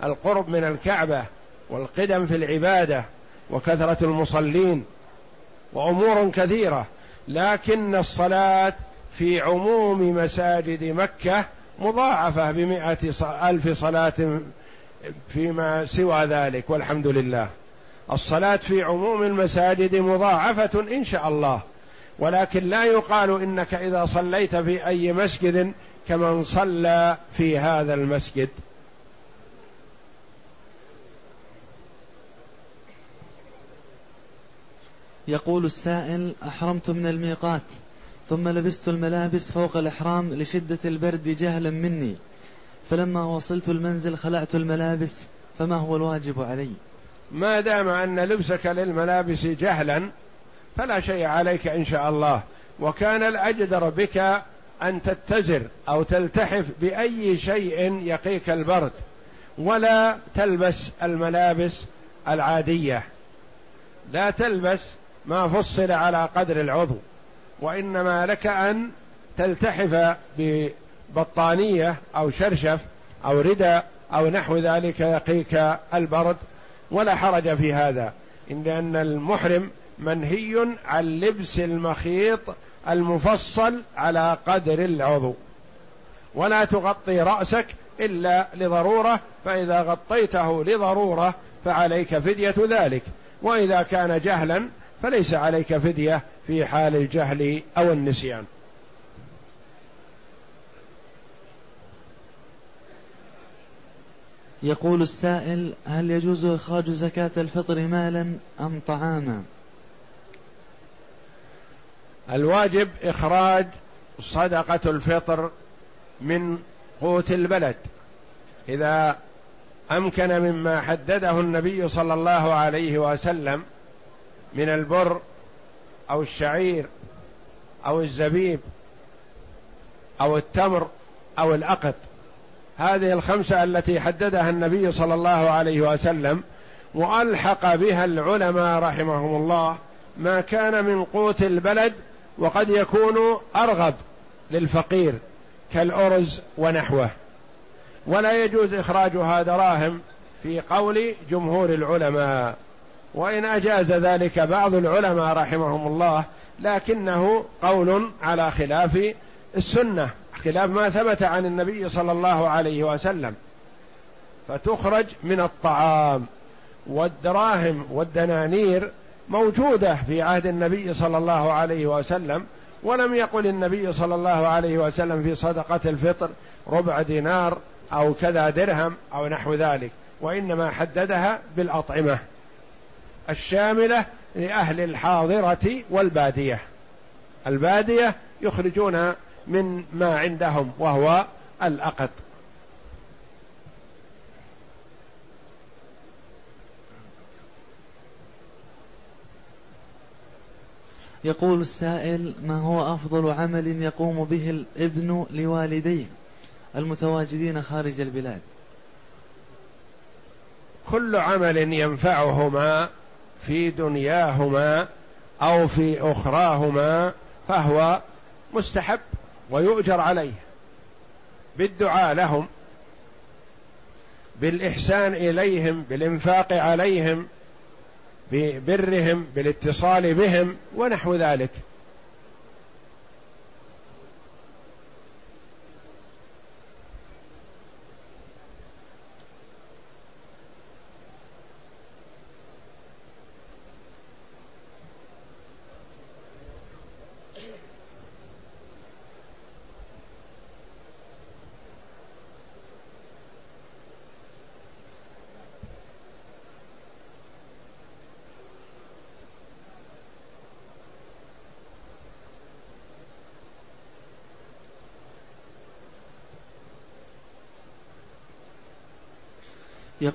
القرب من الكعبة والقدم في العبادة وكثرة المصلين. وأمور كثيرة لكن الصلاة في عموم مساجد مكة مضاعفة بمائة ألف صلاة فيما سوى ذلك والحمد لله. الصلاة في عموم المساجد مضاعفة إن شاء الله ولكن لا يقال إنك إذا صليت في أي مسجد كمن صلى في هذا المسجد. يقول السائل أحرمت من الميقات ثم لبست الملابس فوق الإحرام لشدة البرد جهلا مني فلما وصلت المنزل خلعت الملابس فما هو الواجب علي؟ ما دام أن لبسك للملابس جهلا فلا شيء عليك إن شاء الله وكان الأجدر بك أن تتزر أو تلتحف بأي شيء يقيك البرد ولا تلبس الملابس العادية. لا تلبس ما فصل على قدر العضو وإنما لك أن تلتحف ببطانية أو شرشف أو رداء أو نحو ذلك يقيك البرد ولا حرج في هذا إن أن المحرم منهي عن لبس المخيط المفصل على قدر العضو. ولا تغطي رأسك إلا لضرورة فإذا غطيته لضرورة فعليك فدية ذلك. وإذا كان جهلا فليس عليك فدية في حال الجهل أو النسيان. يقول السائل هل يجوز إخراج زكاة الفطر مالا أم طعاما؟ الواجب إخراج صدقة الفطر من قوت البلد. إذا أمكن مما حدده النبي صلى الله عليه وسلم من البر أو الشعير أو الزبيب أو التمر أو الأقط. هذه الخمسة التي حددها النبي صلى الله عليه وسلم وألحق بها العلماء رحمهم الله ما كان من قوت البلد وقد يكون أرغب للفقير كالأرز ونحوه. ولا يجوز إخراجها دراهم في قول جمهور العلماء. وإن أجاز ذلك بعض العلماء رحمهم الله لكنه قول على خلاف السنة خلاف ما ثبت عن النبي صلى الله عليه وسلم. فتخرج من الطعام والدراهم والدنانير موجودة في عهد النبي صلى الله عليه وسلم ولم يقل النبي صلى الله عليه وسلم في صدقة الفطر ربع دينار أو كذا درهم أو نحو ذلك وإنما حددها بالأطعمة. الشاملة لأهل الحاضرة والبادية. البادية يخرجون من ما عندهم وهو الأقط. يقول السائل ما هو أفضل عمل يقوم به الابن لوالديه المتواجدين خارج البلاد؟ كل عمل ينفعهما في دنياهما أو في أخراهما فهو مستحب ويؤجر عليه. بالدعاء لهم بالإحسان إليهم بالإنفاق عليهم ببرهم بالاتصال بهم ونحو ذلك.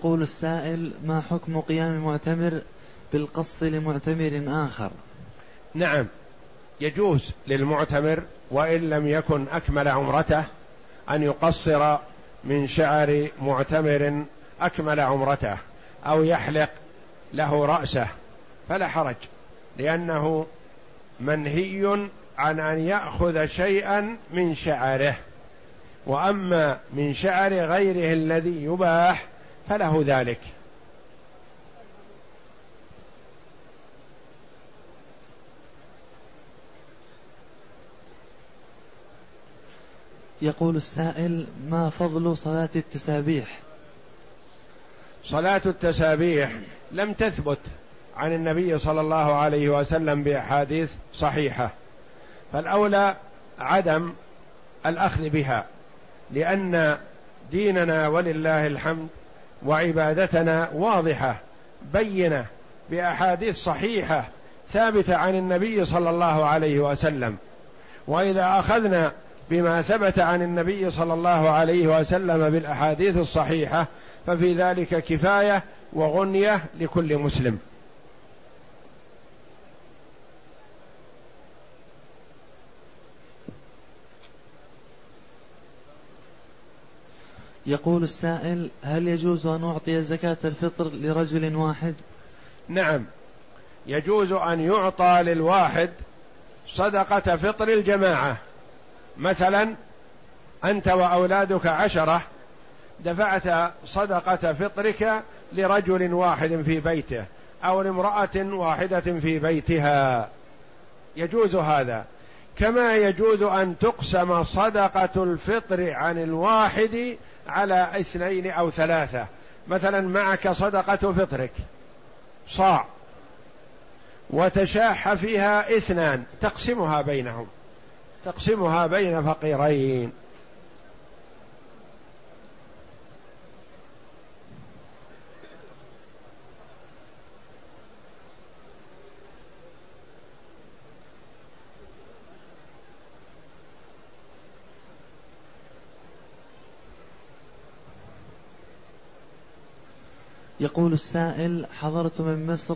يقول السائل ما حكم قيام معتمر بالقص لمعتمر آخر؟ نعم يجوز للمعتمر وإن لم يكن أكمل عمرته أن يقصر من شعر معتمر أكمل عمرته أو يحلق له رأسه فلا حرج لأنه منهي عن أن يأخذ شيئا من شعره وأما من شعر غيره الذي يباح فله ذلك. يقول السائل ما فضل صلاة التسابيح؟ صلاة التسابيح لم تثبت عن النبي صلى الله عليه وسلم بأحاديث صحيحة فالأولى عدم الأخذ بها لأن ديننا ولله الحمد وعبادتنا واضحة بينة بأحاديث صحيحة ثابتة عن النبي صلى الله عليه وسلم. وإذا أخذنا بما ثبت عن النبي صلى الله عليه وسلم بالأحاديث الصحيحة ففي ذلك كفاية وغنية لكل مسلم. يقول السائل هل يجوز أن أعطي زكاة الفطر لرجل واحد؟ نعم. يجوز أن يعطى للواحد صدقة فطر الجماعة. مثلا أنت وأولادك عشرة دفعت صدقة فطرك لرجل واحد في بيته أو لامرأة واحدة في بيتها. يجوز هذا. كما يجوز أن تقسم صدقة الفطر عن الواحد على اثنين أو ثلاثة. مثلا معك صدقة فطرك. صاع. وتشاح فيها اثنان. تقسمها بينهم. تقسمها بين فقيرين. يقول السائل حضرت من مصر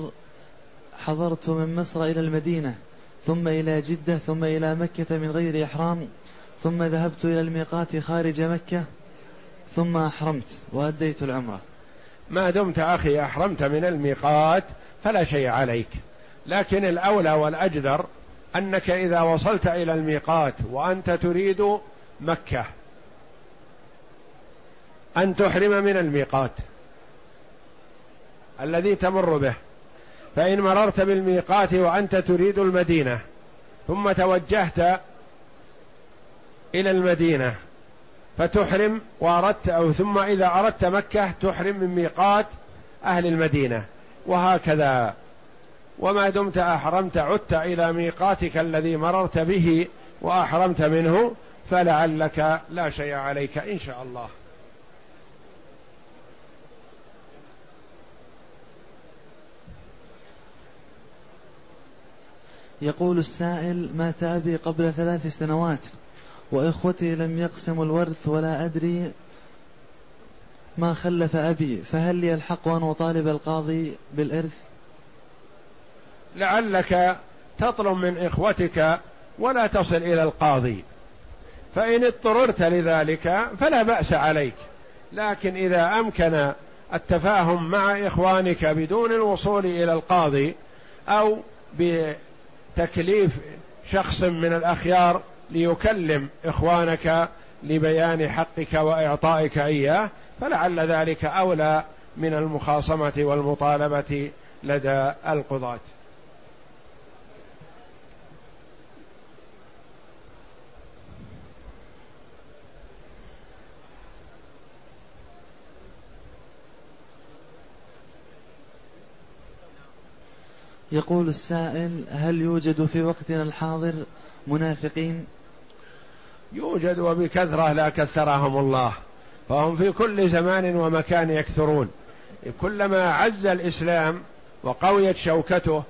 حضرت من مصر إلى المدينة ثم إلى جدة ثم إلى مكة من غير إحرام ثم ذهبت إلى الميقات خارج مكة ثم أحرمت وأديت العمرة. ما دمت أخي أحرمت من الميقات فلا شيء عليك. لكن الأولى والأجدر أنك إذا وصلت إلى الميقات وأنت تريد مكة أن تحرم من الميقات. الذي تمر به. فإن مررت بالميقات وأنت تريد المدينة ثم توجهت إلى المدينة فتحرم وأردت أو ثم إذا أردت مكة تحرم من ميقات أهل المدينة. وهكذا. وما دمت أحرمت عدت إلى ميقاتك الذي مررت به وأحرمت منه فلعلك لا شيء عليك إن شاء الله. يقول السائل مات أبي قبل ثلاث سنوات وإخوتي لم يقسموا الورث ولا أدري ما خلف أبي فهل لي الحق أن أطالب القاضي بالإرث؟ لعلك تطلب من إخوتك ولا تصل إلى القاضي فإن اضطررت لذلك فلا بأس عليك لكن إذا أمكن التفاهم مع إخوانك بدون الوصول إلى القاضي أو تكليف شخص من الأخيار ليكلم إخوانك لبيان حقك وإعطائك إياه فلعل ذلك أولى من المخاصمة والمطالبة لدى القضاة. يقول السائل هل يوجد في وقتنا الحاضر منافقين؟ يوجد وبكثرة لا كثرهم الله فهم في كل زمان ومكان يكثرون. كلما عز الإسلام وقويت شوكته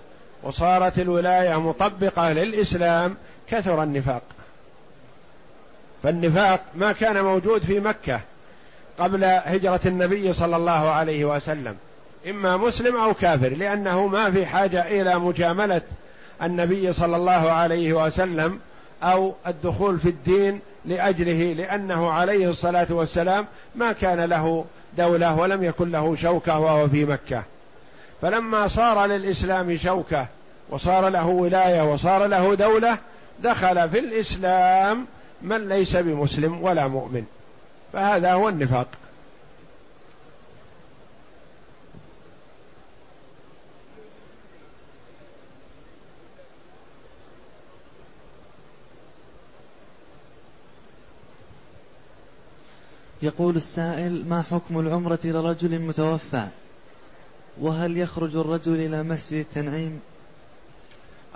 وصارت الولاية مطبقة للإسلام كثر النفاق. فالنفاق ما كان موجود في مكة قبل هجرة النبي صلى الله عليه وسلم. إما مسلم أو كافر لأنه ما في حاجة إلى مجاملة النبي صلى الله عليه وسلم أو الدخول في الدين لأجله لأنه عليه الصلاة والسلام ما كان له دولة ولم يكن له شوكة وهو في مكة. فلما صار للإسلام شوكة وصار له ولاية وصار له دولة دخل في الإسلام من ليس بمسلم ولا مؤمن. فهذا هو النفاق. يقول السائل ما حكم العمرة لرجل متوفى؟ وهل يخرج الرجل إلى مسجد التنعيم؟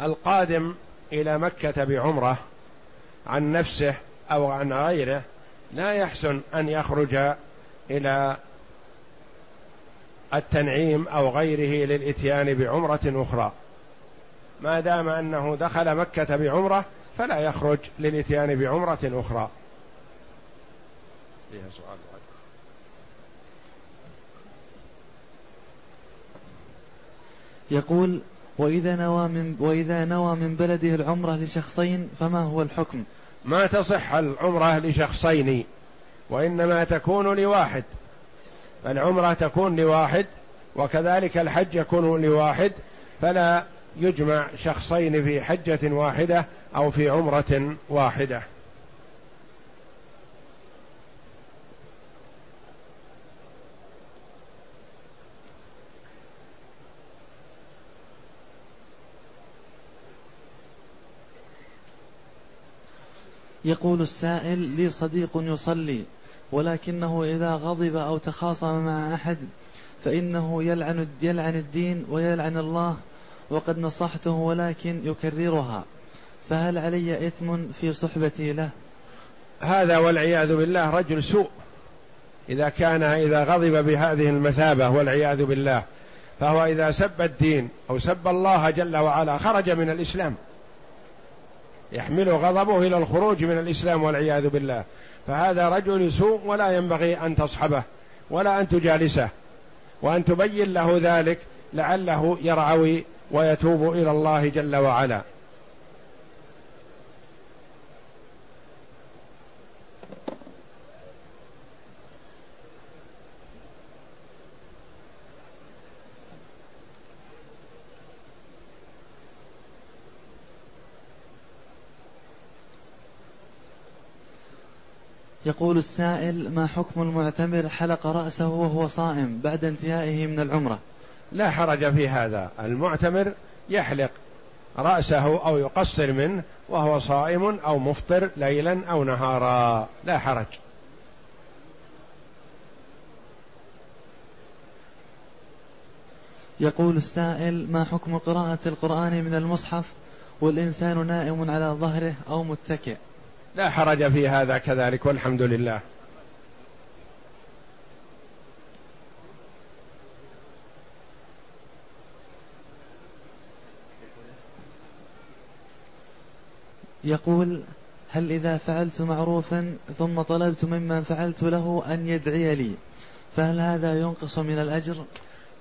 القادم إلى مكة بعمرة عن نفسه أو عن غيره لا يحسن أن يخرج إلى التنعيم أو غيره للإتيان بعمرة أخرى. ما دام أنه دخل مكة بعمرة فلا يخرج للإتيان بعمرة أخرى. فيها سؤال يقول وإذا نوى من وإذا نوى من بلده العمرة لشخصين فما هو الحكم؟ ما تصح العمرة لشخصين وإنما تكون لواحد. العمرة تكون لواحد وكذلك الحج يكون لواحد فلا يجمع شخصين في حجة واحدة أو في عمرة واحدة. يقول السائل لي صديق يصلي ولكنه إذا غضب أو تخاصم مع أحد فإنه يلعن يلعن الدين ويلعن الله وقد نصحته ولكن يكررها. فهل علي إثم في صحبتي له؟ هذا والعياذ بالله رجل سوء. إذا كان إذا غضب بهذه المثابة والعياذ بالله فهو إذا سب الدين أو سب الله جل وعلا خرج من الإسلام. يحمل غضبه إلى الخروج من الإسلام والعياذ بالله. فهذا رجل سوء ولا ينبغي أن تصحبه ولا أن تجالسه. وأن تبين له ذلك لعله يرعوي ويتوب إلى الله جل وعلا. يقول السائل ما حكم المعتمر حلق رأسه وهو صائم بعد انتهائه من العمرة؟ لا حرج في هذا. المعتمر يحلق رأسه أو يقصر منه وهو صائم أو مفطر ليلا أو نهارا. لا حرج. يقول السائل ما حكم قراءة القرآن من المصحف والإنسان نائم على ظهره أو متكئ؟ لا حرج في هذا كذلك والحمد لله. يقول هل إذا فعلت معروفا ثم طلبت ممن فعلت له أن يدعي لي فهل هذا ينقص من الأجر؟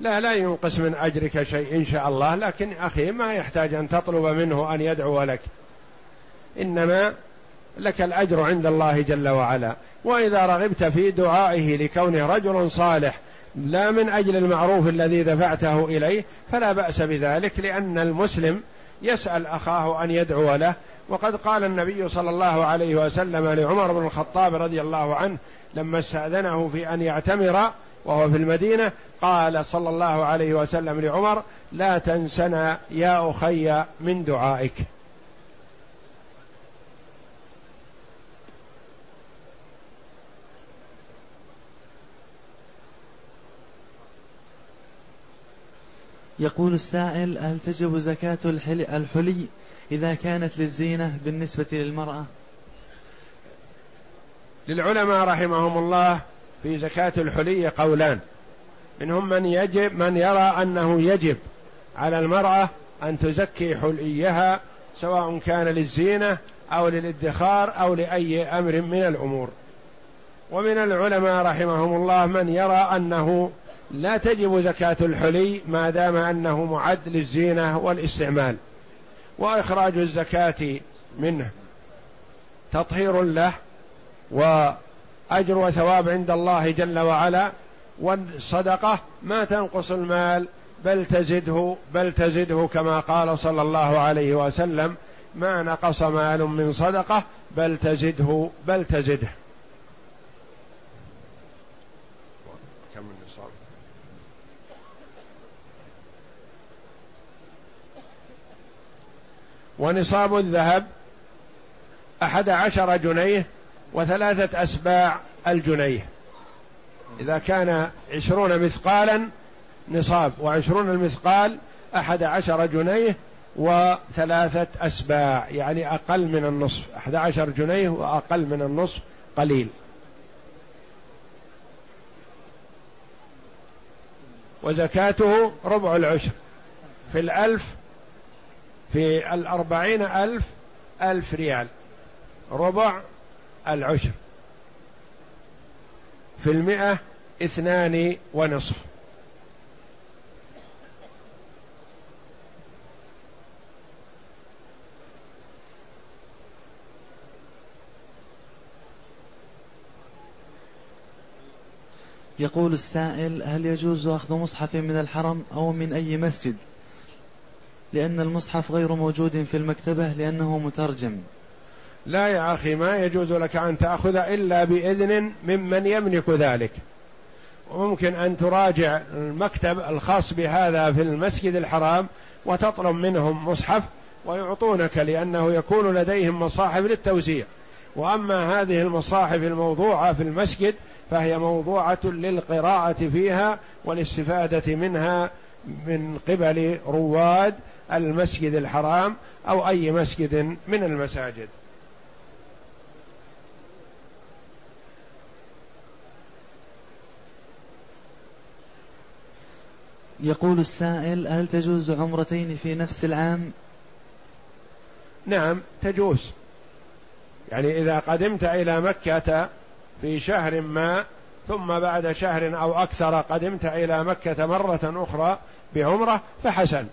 لا لا ينقص من أجرك شيء إن شاء الله لكن أخي ما يحتاج أن تطلب منه أن يدعو لك. إنما لك الأجر عند الله جل وعلا. وإذا رغبت في دعائه لكونه رجل صالح لا من أجل المعروف الذي دفعته إليه فلا بأس بذلك لأن المسلم يسأل أخاه أن يدعو له. وقد قال النبي صلى الله عليه وسلم لعمر بن الخطاب رضي الله عنه لما استأذنه في أن يعتمر وهو في المدينة قال صلى الله عليه وسلم لعمر لا تنسنا يا أخي من دعائك. يقول السائل هل تجب زكاة الحلي إذا كانت للزينة بالنسبة للمرأة؟ للعلماء رحمهم الله في زكاة الحلي قولان. منهم من يجب من يرى أنه يجب على المرأة أن تزكي حليها سواء كان للزينة أو للادخار أو لأي أمر من الأمور. ومن العلماء رحمهم الله من يرى أنه لا تجب زكاة الحلي ما دام أنه معد للزينة والاستعمال وإخراج الزكاة منه تطهير له وأجر وثواب عند الله جل وعلا والصدقة ما تنقص المال بل تزده بل تزده كما قال صلى الله عليه وسلم ما نقص مال من صدقة بل تزده بل تزده. ونصاب الذهب أحد عشر جنيه وثلاثة أسباع الجنيه. إذا كان عشرون مثقالا نصاب وعشرون المثقال أحد عشر جنيه وثلاثة أسباع يعني أقل من النصف أحد عشر جنيه وأقل من النصف قليل. وزكاته ربع العشر. في الألف في الأربعين ألف ألف ريال. ربع العشر. في المئة اثنان ونصف. يقول السائل هل يجوز أخذ مصحف من الحرم أو من أي مسجد؟ لأن المصحف غير موجود في المكتبة لأنه مترجم. لا يا أخي ما يجوز لك أن تأخذ إلا بإذن ممن يملك ذلك. وممكن أن تراجع المكتب الخاص بهذا في المسجد الحرام وتطلب منهم مصحف ويعطونك لأنه يكون لديهم مصاحف للتوزيع. وأما هذه المصاحف الموضوعة في المسجد فهي موضوعة للقراءة فيها والاستفادة منها من قبل رواد المسجد الحرام أو أي مسجد من المساجد. يقول السائل هل تجوز عمرتين في نفس العام؟ نعم تجوز. يعني إذا قدمت إلى مكة في شهر ما ثم بعد شهر أو أكثر قدمت إلى مكة مرة أخرى بعمرة فحسن.